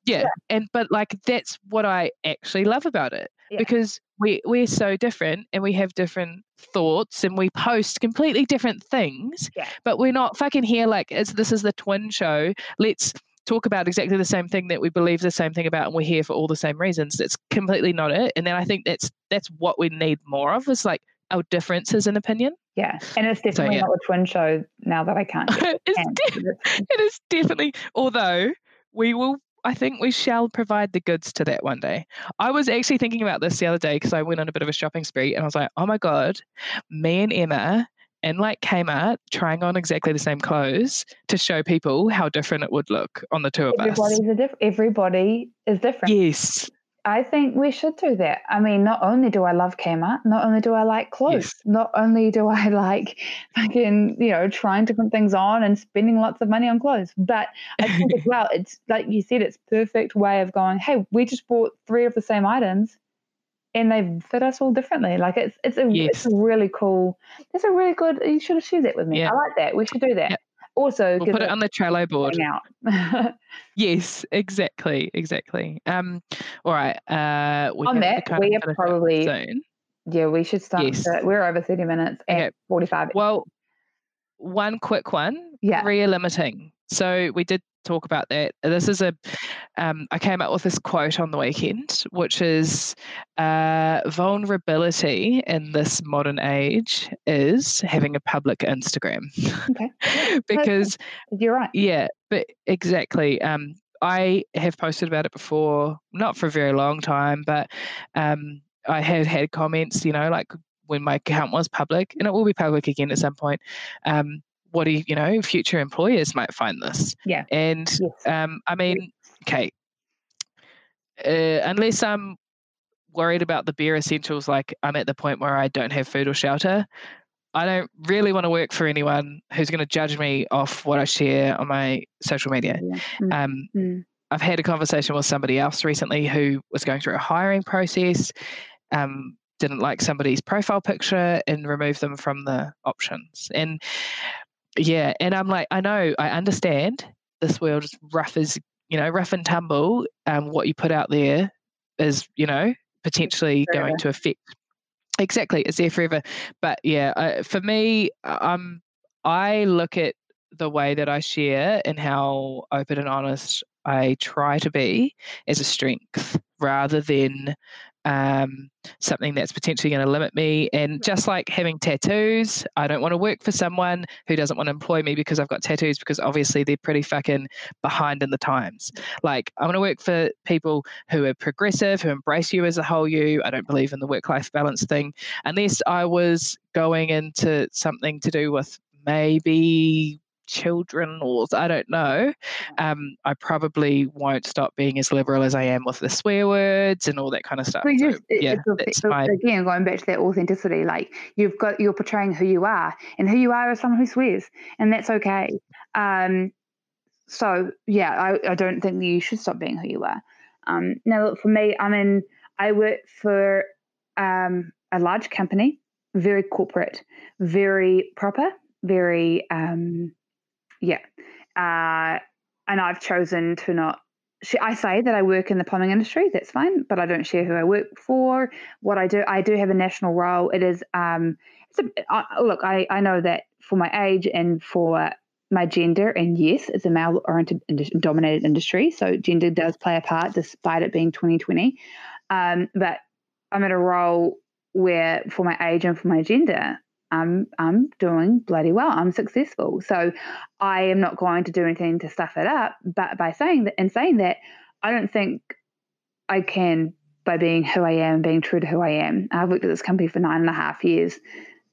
yeah. yeah. and but like that's what i actually love about it yeah. because we we're so different and we have different thoughts and we post completely different things yeah. but we're not fucking here like as this is the twin show let's talk about exactly the same thing that we believe the same thing about and we're here for all the same reasons that's completely not it and then i think that's that's what we need more of is like our differences in opinion yeah and it's definitely so, yeah. not a twin show now that i can't <laughs> it's de- <laughs> it is definitely although we will I think we shall provide the goods to that one day. I was actually thinking about this the other day because I went on a bit of a shopping spree and I was like, oh my God, me and Emma in like Kmart trying on exactly the same clothes to show people how different it would look on the two of Everybody's us. A diff- everybody is different. Yes. I think we should do that. I mean, not only do I love Kmart, not only do I like clothes, yes. not only do I <laughs> like fucking, you know, trying different things on and spending lots of money on clothes, but I think as <laughs> well, it's like you said, it's perfect way of going, hey, we just bought three of the same items and they fit us all differently. Like it's it's a yes. it's a really cool. It's a really good. You should have shared that with me. Yeah. I like that. We should do that. Also, we'll put it on the Trello board. Out. <laughs> yes, exactly, exactly. Um, all right. Uh, on that, we are probably soon. Yeah, we should start. Yes. we're over thirty minutes and okay. forty-five. Well, one quick one. Yeah. Career limiting. So we did talk about that. This is a, um, I came up with this quote on the weekend, which is uh, vulnerability in this modern age is having a public Instagram. Okay. <laughs> because you're right. Yeah, but exactly. Um, I have posted about it before, not for a very long time, but um, I have had comments, you know, like when my account was public, and it will be public again at some point. Um, what do you, you know, future employers might find this. Yeah. And yes. um, I mean, okay, uh, unless I'm worried about the bare essentials, like I'm at the point where I don't have food or shelter, I don't really want to work for anyone who's going to judge me off what I share on my social media. Yeah. Mm. Um, mm. I've had a conversation with somebody else recently who was going through a hiring process, um, didn't like somebody's profile picture and removed them from the options. And yeah, and I'm like, I know, I understand this world is rough as you know, rough and tumble. Um, what you put out there is, you know, potentially going to affect Exactly, it's there forever. But yeah, uh, for me, um, I look at the way that I share and how open and honest I try to be as a strength rather than um, something that's potentially going to limit me. And just like having tattoos, I don't want to work for someone who doesn't want to employ me because I've got tattoos because obviously they're pretty fucking behind in the times. Like, I want to work for people who are progressive, who embrace you as a whole you. I don't believe in the work life balance thing unless I was going into something to do with maybe children or I don't know, um, I probably won't stop being as liberal as I am with the swear words and all that kind of stuff. So just, yeah, it's, again, going back to that authenticity, like you've got you're portraying who you are, and who you are is someone who swears, and that's okay. Um, so yeah, I, I don't think you should stop being who you are. Um, now, look, for me, I mean, I work for um, a large company, very corporate, very proper, very um, yeah. Uh, and I've chosen to not. I say that I work in the plumbing industry. That's fine, but I don't share who I work for. What I do, I do have a national role. It is. Um, it's look, I I know that for my age and for my gender, and yes, it's a male oriented dominated industry, so gender does play a part, despite it being 2020. Um, but I'm in a role where, for my age and for my gender, I'm I'm doing bloody well. I'm successful. So I am not going to do anything to stuff it up. But by saying that and saying that, I don't think I can by being who I am, being true to who I am. I've worked at this company for nine and a half years.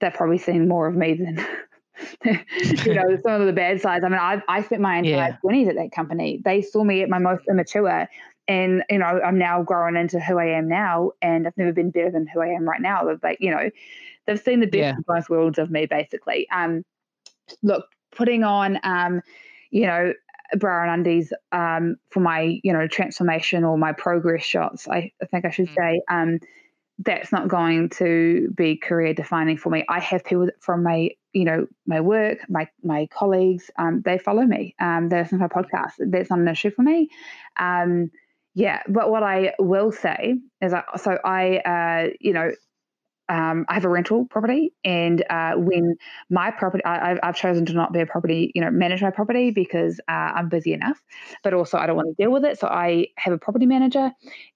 They've probably seen more of me than <laughs> you know <laughs> some of the bad sides. I mean, I I spent my entire twenties yeah. at that company. They saw me at my most immature, and you know I'm now growing into who I am now, and I've never been better than who I am right now. But you know, they've seen the best yeah. of both worlds of me, basically. Um, look, putting on, um, you know, bra and undies um, for my, you know, transformation or my progress shots. I, I think I should mm. say. Um, that's not going to be career defining for me. I have people from my, you know, my work, my my colleagues, um, they follow me. Um, they listen to my podcast. That's not an issue for me. Um, yeah, but what I will say is, I, so I, uh, you know, um, I have a rental property, and uh, when my property, I, have chosen to not be a property, you know, manage my property because uh, I'm busy enough, but also I don't want to deal with it. So I have a property manager,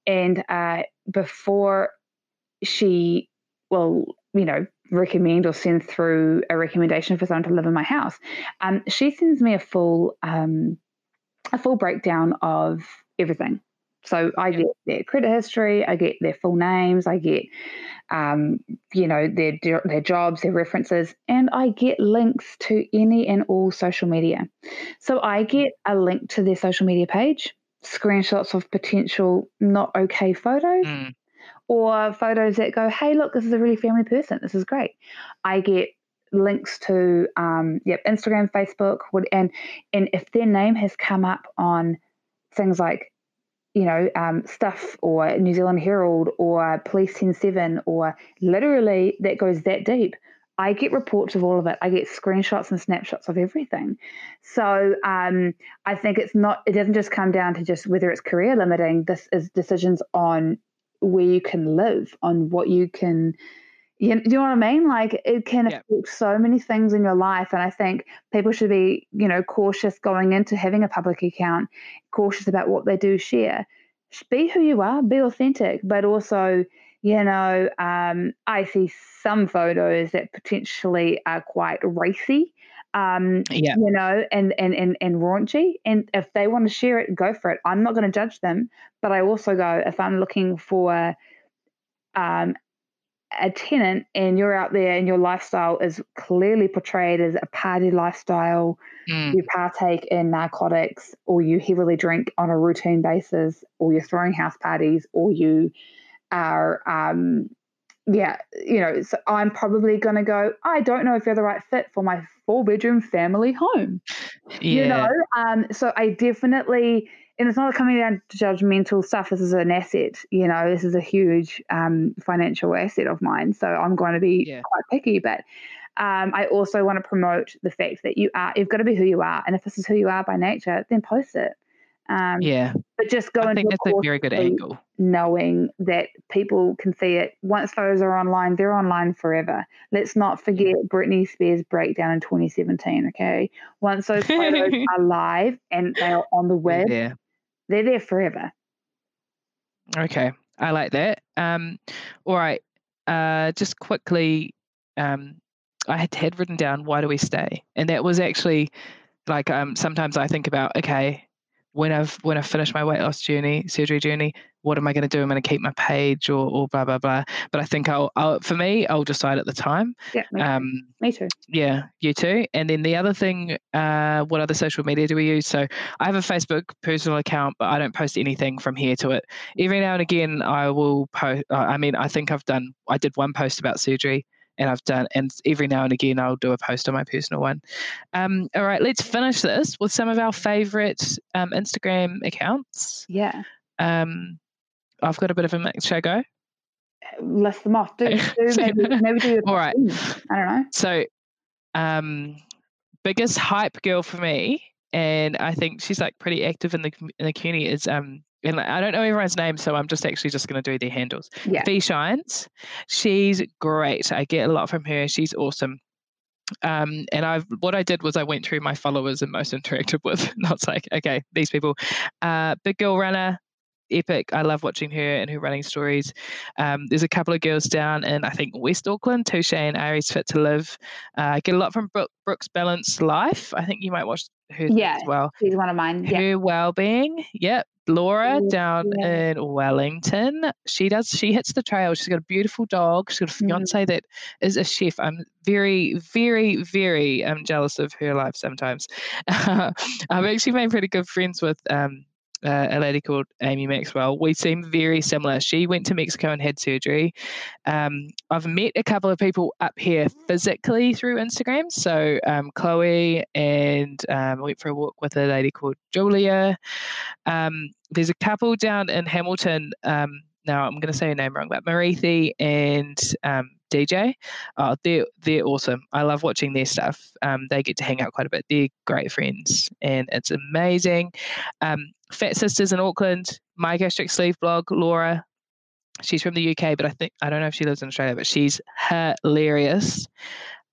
and uh, before she will, you know, recommend or send through a recommendation for someone to live in my house, um, she sends me a full, um, a full breakdown of everything. So I get their credit history, I get their full names, I get, um, you know, their their jobs, their references, and I get links to any and all social media. So I get a link to their social media page, screenshots of potential not okay photos, mm. or photos that go, "Hey, look, this is a really family person. This is great." I get links to, um, yep, Instagram, Facebook, and and if their name has come up on things like you know, um, stuff or New Zealand Herald or Police Ten 7 or literally that goes that deep. I get reports of all of it. I get screenshots and snapshots of everything. So um, I think it's not, it doesn't just come down to just whether it's career limiting. This is decisions on where you can live, on what you can you, do you know what I mean? Like it can yeah. affect so many things in your life. And I think people should be, you know, cautious going into having a public account, cautious about what they do share. Be who you are, be authentic, but also, you know, um, I see some photos that potentially are quite racy, um, yeah. you know, and, and, and, and raunchy. And if they want to share it, go for it. I'm not going to judge them, but I also go, if I'm looking for um, a tenant and you're out there and your lifestyle is clearly portrayed as a party lifestyle, mm. you partake in narcotics or you heavily drink on a routine basis, or you're throwing house parties, or you are um, yeah, you know, so I'm probably going to go, I don't know if you're the right fit for my four bedroom family home. Yeah. You know, um, so I definitely, and it's not coming down to judgmental stuff. This is an asset, you know, this is a huge um, financial asset of mine. So I'm going to be yeah. quite picky, but um, I also want to promote the fact that you are, you've got to be who you are. And if this is who you are by nature, then post it. Um, yeah. But just going. I think that's a very good angle. Knowing that people can see it once those are online, they're online forever. Let's not forget Britney Spears breakdown in 2017. Okay, once those photos <laughs> are live and they are on the web, yeah. They're there forever. Okay, I like that. Um, all right. Uh, just quickly, um, I had had written down why do we stay, and that was actually like um, sometimes I think about okay when I've when I finish my weight loss journey, surgery journey, what am I going to do? I'm going to keep my page or, or blah blah blah. But I think I'll, I'll for me, I'll decide at the time. Yeah, me, um, too. me too. Yeah, you too. And then the other thing, uh, what other social media do we use? So I have a Facebook personal account, but I don't post anything from here to it. Every now and again, I will post. I mean, I think I've done. I did one post about surgery and I've done, and every now and again I'll do a post on my personal one. Um, all right, let's finish this with some of our favorite um, Instagram accounts. Yeah. Um, I've got a bit of a mix. Shall I go? List them off. Do, <laughs> do maybe, maybe do. All right. I don't know. So, um, biggest hype girl for me, and I think she's like pretty active in the in the community is um and I don't know everyone's name, so I'm just actually just going to do their handles. Yeah. Fee Shines, she's great. I get a lot from her. She's awesome. Um, and I've what I did was I went through my followers and most interacted with. <laughs> And I was like, okay, these people. Uh, Big Girl Runner, epic. I love watching her and her running stories. Um, there's a couple of girls down in I think West Auckland, Touche and Aries Fit to Live. Uh, I get a lot from Brooke, Brooks Balance Life. I think you might watch her yeah, as well. She's one of mine. Her yeah. well-being. Yep. Laura down yeah. in Wellington. She does. She hits the trail. She's got a beautiful dog. She's got a fiance mm. that is a chef. I'm very, very, very um, jealous of her life sometimes. <laughs> I've actually made pretty good friends with um, uh, a lady called Amy Maxwell. We seem very similar. She went to Mexico and had surgery. Um, I've met a couple of people up here physically through Instagram. So um, Chloe and um, went for a walk with a lady called Julia. Um, there's a couple down in Hamilton. Um, now I'm going to say her name wrong, but Marithi and um, DJ. Oh, they're they're awesome. I love watching their stuff. Um, they get to hang out quite a bit. They're great friends, and it's amazing. Um, Fat Sisters in Auckland, My Gastric Sleeve blog, Laura. She's from the UK, but I think I don't know if she lives in Australia, but she's hilarious.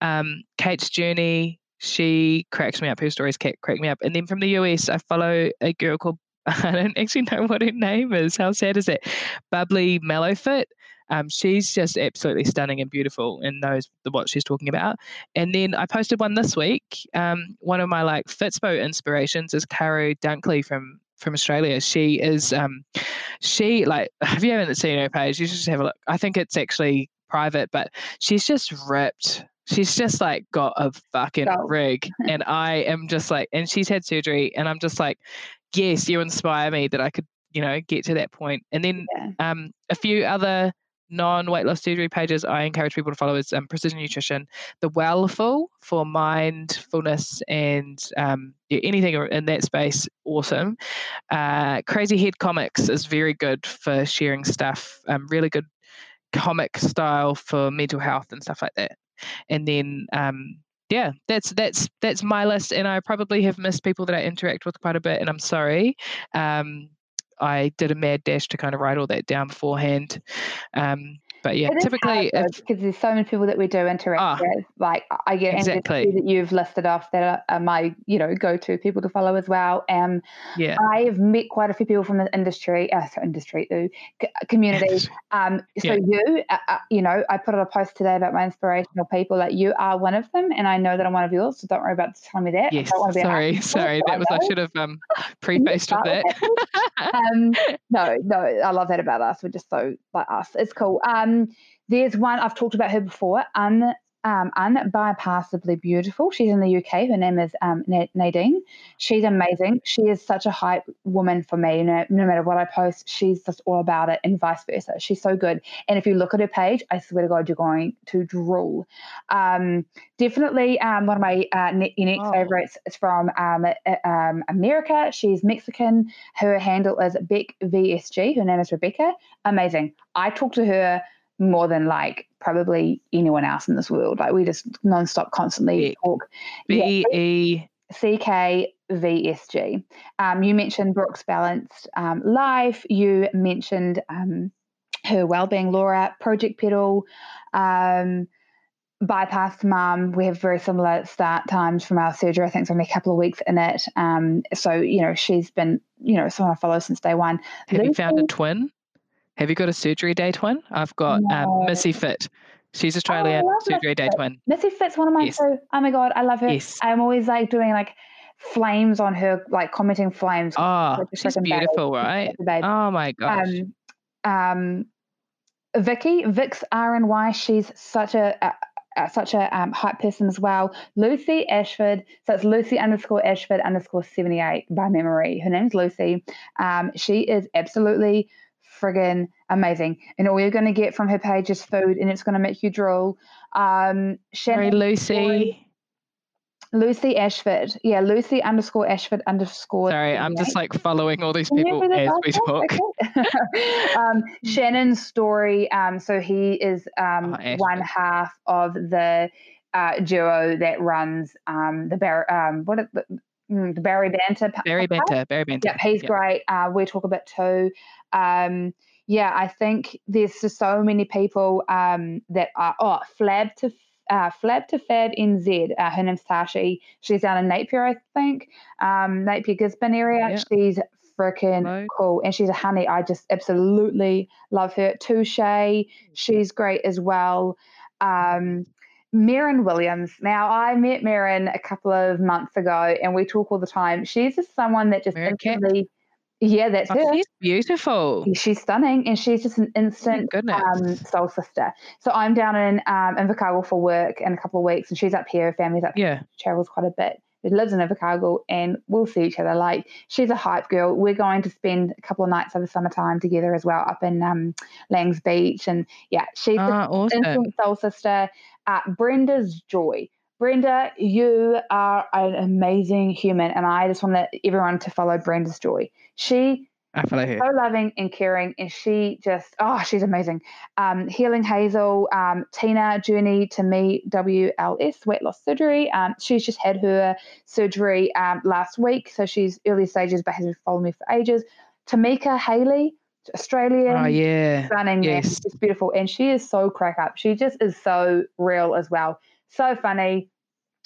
Um, Kate's Journey, she cracks me up. Her stories crack me up. And then from the US, I follow a girl called <laughs> I don't actually know what her name is. How sad is it? Bubbly Mellowfit. Um, she's just absolutely stunning and beautiful and knows what she's talking about. And then I posted one this week. Um, one of my like Fitspo inspirations is Caro Dunkley from from Australia. She is um, she like <laughs> if you haven't seen her page, you should just have a look. I think it's actually private, but she's just ripped. She's just like got a fucking oh. rig, <laughs> and I am just like, and she's had surgery, and I'm just like, yes, you inspire me that I could, you know, get to that point. And then yeah. um, a few other non weight loss surgery pages I encourage people to follow is um, Precision Nutrition, the Wellful for mindfulness and um, yeah, anything in that space, awesome. Uh, Crazy Head Comics is very good for sharing stuff, um, really good comic style for mental health and stuff like that. And then um, yeah, that's that's that's my list, and I probably have missed people that I interact with quite a bit, and I'm sorry. Um, I did a mad dash to kind of write all that down beforehand. Um, but yeah, typically because there's so many people that we do interact oh, with. Like I get exactly that you've listed off that are, are my you know go to people to follow as well. Um, yeah, I have met quite a few people from the industry, uh, industry, ooh, community. Um, so yeah. you, uh, uh, you know, I put out a post today about my inspirational people. Like you are one of them, and I know that I'm one of yours. So don't worry about telling me that. Yes, sorry, sorry, that was I should have um <laughs> prefaced with that. um, no, no, I love that about us. We're just so like us. It's cool. Um, there's one I've talked about her before, Anne um, unbypassably beautiful. She's in the UK. Her name is um, Nadine. She's amazing. She is such a hype woman for me. no matter what I post, she's just all about it, and vice versa. She's so good. And if you look at her page, I swear to God, you're going to drool. Um, definitely um, one of my uh, unique oh. favorites is from um, um, America. She's Mexican. Her handle is Beck VSG. Her name is Rebecca. Amazing. I talked to her more than like probably anyone else in this world. Like we just nonstop, constantly talk. B E C K V S G. Um, you mentioned Brooke's Balanced um, Life. You mentioned um, her Wellbeing Laura, Project Pedal, um, Bypassed Mum. We have very similar start times from our surgery. I think it's only a couple of weeks in it. Um, so, you know, she's been, you know, someone I follow since day one. Have Lucy, you found a twin? Have you got a surgery day twin? I've got um, no. um, Missy Fit. She's Australian oh, surgery day twin. Missy Fit's one of mine yes. too. Oh my god, I love her. Yes. I'm always like doing like flames on her, like commenting flames. Oh, she's beautiful, baby. right? Oh my gosh. Um, um, Vicky, Vix R and Y. She's such a, a such a um, hype person as well. Lucy Ashford, so it's Lucy underscore Ashford underscore 78 by memory. Her name's Lucy. Um, she is absolutely friggin' amazing. And all you're going to get from her page is food, and it's going to make you drool. Um, Shannon, Lucy. Lucy Ashford. Yeah, Lucy underscore Ashford underscore. Sorry, I'm just like following all these people as we talk. <laughs> um, <laughs> Shannon's story. Um, so he is um, oh, one half of the uh, duo that runs um, the Bar- um, what the, mm, the Barry Banter. Barry Banter. Barry Banter. Yeah, he's yep. great. Uh, we talk a bit too. Um, yeah, I think there's just so many people um, that are oh flab to uh, flab to fab NZ. Uh, her name's Tashi. She's down in Napier, I think, um, Napier Gisborne area. Yeah. She's freaking no. cool, and she's a honey. I just absolutely love her. Touche, she's great as well. Um, Marin Williams. Now, I met Marin a couple of months ago, and we talk all the time. She's just someone that just instantly yeah, that's oh, her. She's beautiful. She's stunning, and she's just an instant um, soul sister. So I'm down in um, Invercargill for work in a couple of weeks, and she's up here. Her family's up. Yeah, she travels quite a bit. She lives in Invercargill, and we'll see each other. Like she's a hype girl. We're going to spend a couple of nights over summertime together as well, up in um, Langs Beach, and yeah, she's oh, an awesome. instant soul sister. Uh, Brenda's joy. Brenda, you are an amazing human, and I just want everyone to follow Brenda's joy. She I follow her. so loving and caring, and she just oh, she's amazing. Um, Healing Hazel, um, Tina, Journey to Me, WLS, weight loss surgery. Um, she's just had her surgery um, last week, so she's early stages, but has been following me for ages. Tamika Haley, Australian. Oh yeah, stunning. Yes, it's beautiful, and she is so crack up. She just is so real as well so funny.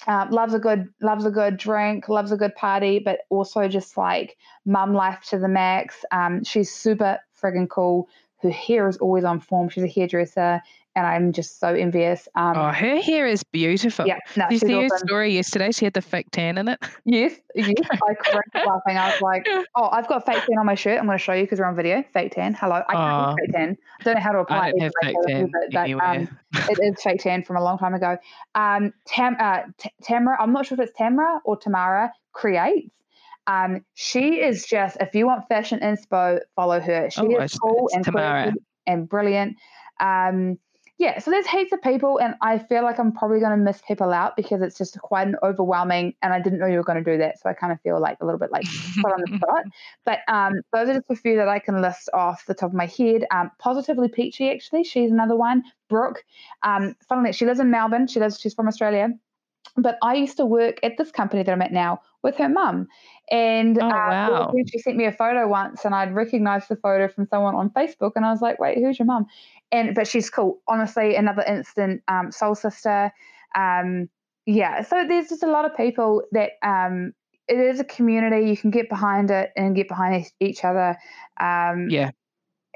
Um, loves a good loves a good drink, loves a good party, but also just like mum life to the max. Um, she's super friggin' cool. Her hair is always on form. She's a hairdresser and I'm just so envious. Um, oh, her hair is beautiful. Yeah, no, Did you see awesome. her story yesterday? She had the fake tan in it. Yes, yes. <laughs> I cracked laughing. I was like, "Oh, I've got fake tan on my shirt. I'm going to show you because we're on video. Fake tan. Hello, I can't oh, fake tan. I don't know how to apply I don't it. Have fake tan but, um, it is fake tan from a long time ago. Um, Tam, uh, T- Tamara. I'm not sure if it's Tamara or Tamara creates. Um, she is just if you want fashion inspo, follow her. She oh, is cool and Tamara. and brilliant. Um, yeah, so there's heaps of people, and I feel like I'm probably going to miss people out because it's just quite an overwhelming, and I didn't know you were going to do that, so I kind of feel like a little bit like put on the <laughs> spot. But um, those are just a few that I can list off the top of my head. Um, Positively Peachy, actually, she's another one. Brooke, um, funnily, she lives in Melbourne. She lives, she's from Australia, but I used to work at this company that I'm at now with her mum. And oh, uh, wow. she sent me a photo once, and I'd recognized the photo from someone on Facebook, and I was like, "Wait, who's your mum?" and but she's cool. Honestly, another instant um, soul sister. Um, yeah, so there's just a lot of people that um, it is a community. You can get behind it and get behind each other. Um, yeah,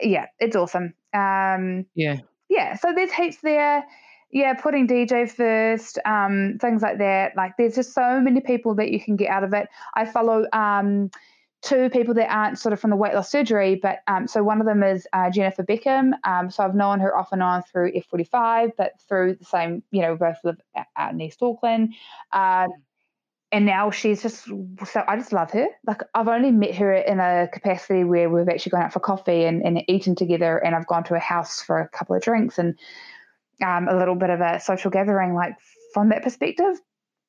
yeah, it's awesome. Um, yeah, yeah. So there's heaps there. Yeah, putting DJ first, um, things like that. Like there's just so many people that you can get out of it. I follow um, two people that aren't sort of from the weight loss surgery, but um, so one of them is uh, Jennifer Beckham. Um, so I've known her off and on through F45, but through the same, you know, both live out in East Auckland. And now she's just so I just love her. Like I've only met her in a capacity where we've actually gone out for coffee and, and eaten together, and I've gone to a house for a couple of drinks and um, a little bit of a social gathering. Like from that perspective,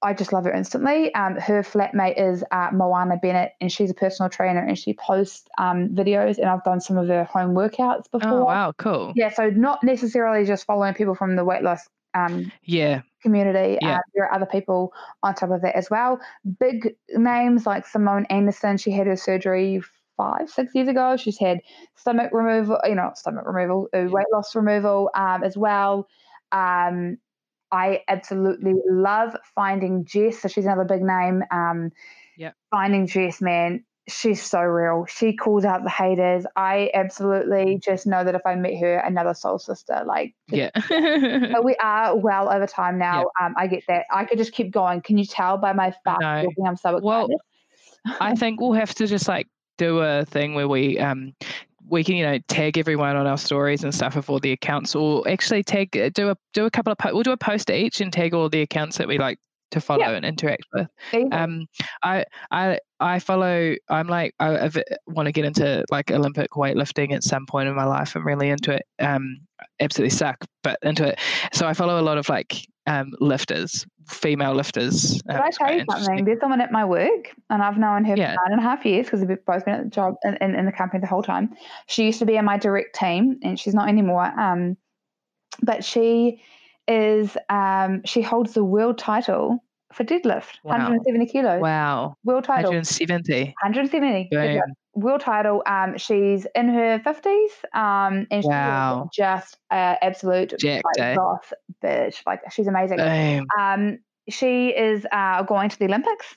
I just love her instantly. Um, her flatmate is uh, Moana Bennett, and she's a personal trainer, and she posts um, videos. And I've done some of her home workouts oh, before. Oh wow, cool. Yeah, so not necessarily just following people from the weight loss um, yeah community. Yeah. Uh, there are other people on top of that as well. Big names like Simone Anderson. She had her surgery five, six years ago. She's had stomach removal, you know, stomach removal, uh, weight loss removal um, as well. Um, I absolutely love finding Jess. So she's another big name. Um, yeah. Finding Jess, man, she's so real. She calls out the haters. I absolutely mm. just know that if I meet her, another soul sister. Like, yeah. <laughs> but we are well over time now. Yeah. Um, I get that. I could just keep going. Can you tell by my fast talking? I'm so excited. Well, I think we'll have to just like do a thing where we um we can you know tag everyone on our stories and stuff of all the accounts or actually tag do a do a couple of po- we'll do a post each and tag all the accounts that we like to follow yeah. and interact with. Um i i i follow i'm like i, I want to get into like olympic weightlifting at some point in my life. I'm really into it. Um absolutely suck but into it. So i follow a lot of like um lifters female lifters. Um, I tell you something? There's someone at my work, and I've known her yeah. for nine and a half years because we've both been at the job in, in, in, the company the whole time. She used to be in my direct team, and she's not anymore. Um, but she is um, she holds the world title for deadlift, wow. 170 kilos. Wow. World title. 170. 170. World title. Um, she's in her 50s. Um, and wow. she's just uh, absolute Jacked, eh? goth bitch. Like she's amazing. Damn. Um, she is uh, going to the Olympics.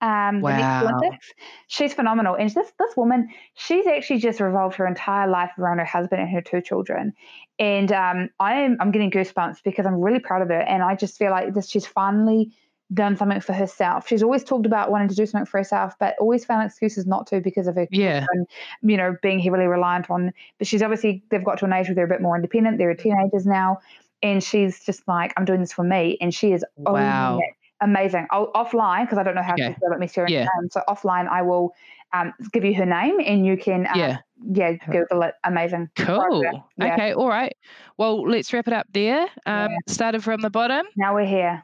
Um, wow. the next Olympics. She's phenomenal. And this this woman, she's actually just revolved her entire life around her husband and her two children. And um, I'm I'm getting goosebumps because I'm really proud of her. And I just feel like this she's finally done something for herself. She's always talked about wanting to do something for herself, but always found excuses not to because of her yeah. and you know being heavily reliant on. But she's obviously they've got to an age where they're a bit more independent. They're teenagers now, and she's just like, I'm doing this for me, and she is wow. amazing. I'll, offline because I don't know how okay. to let me share yeah. name. So offline, I will um, give you her name, and you can um, yeah yeah Google it. Amazing. Cool. Yeah. Okay. All right. Well, let's wrap it up there. Um, yeah. Started from the bottom. Now we're here.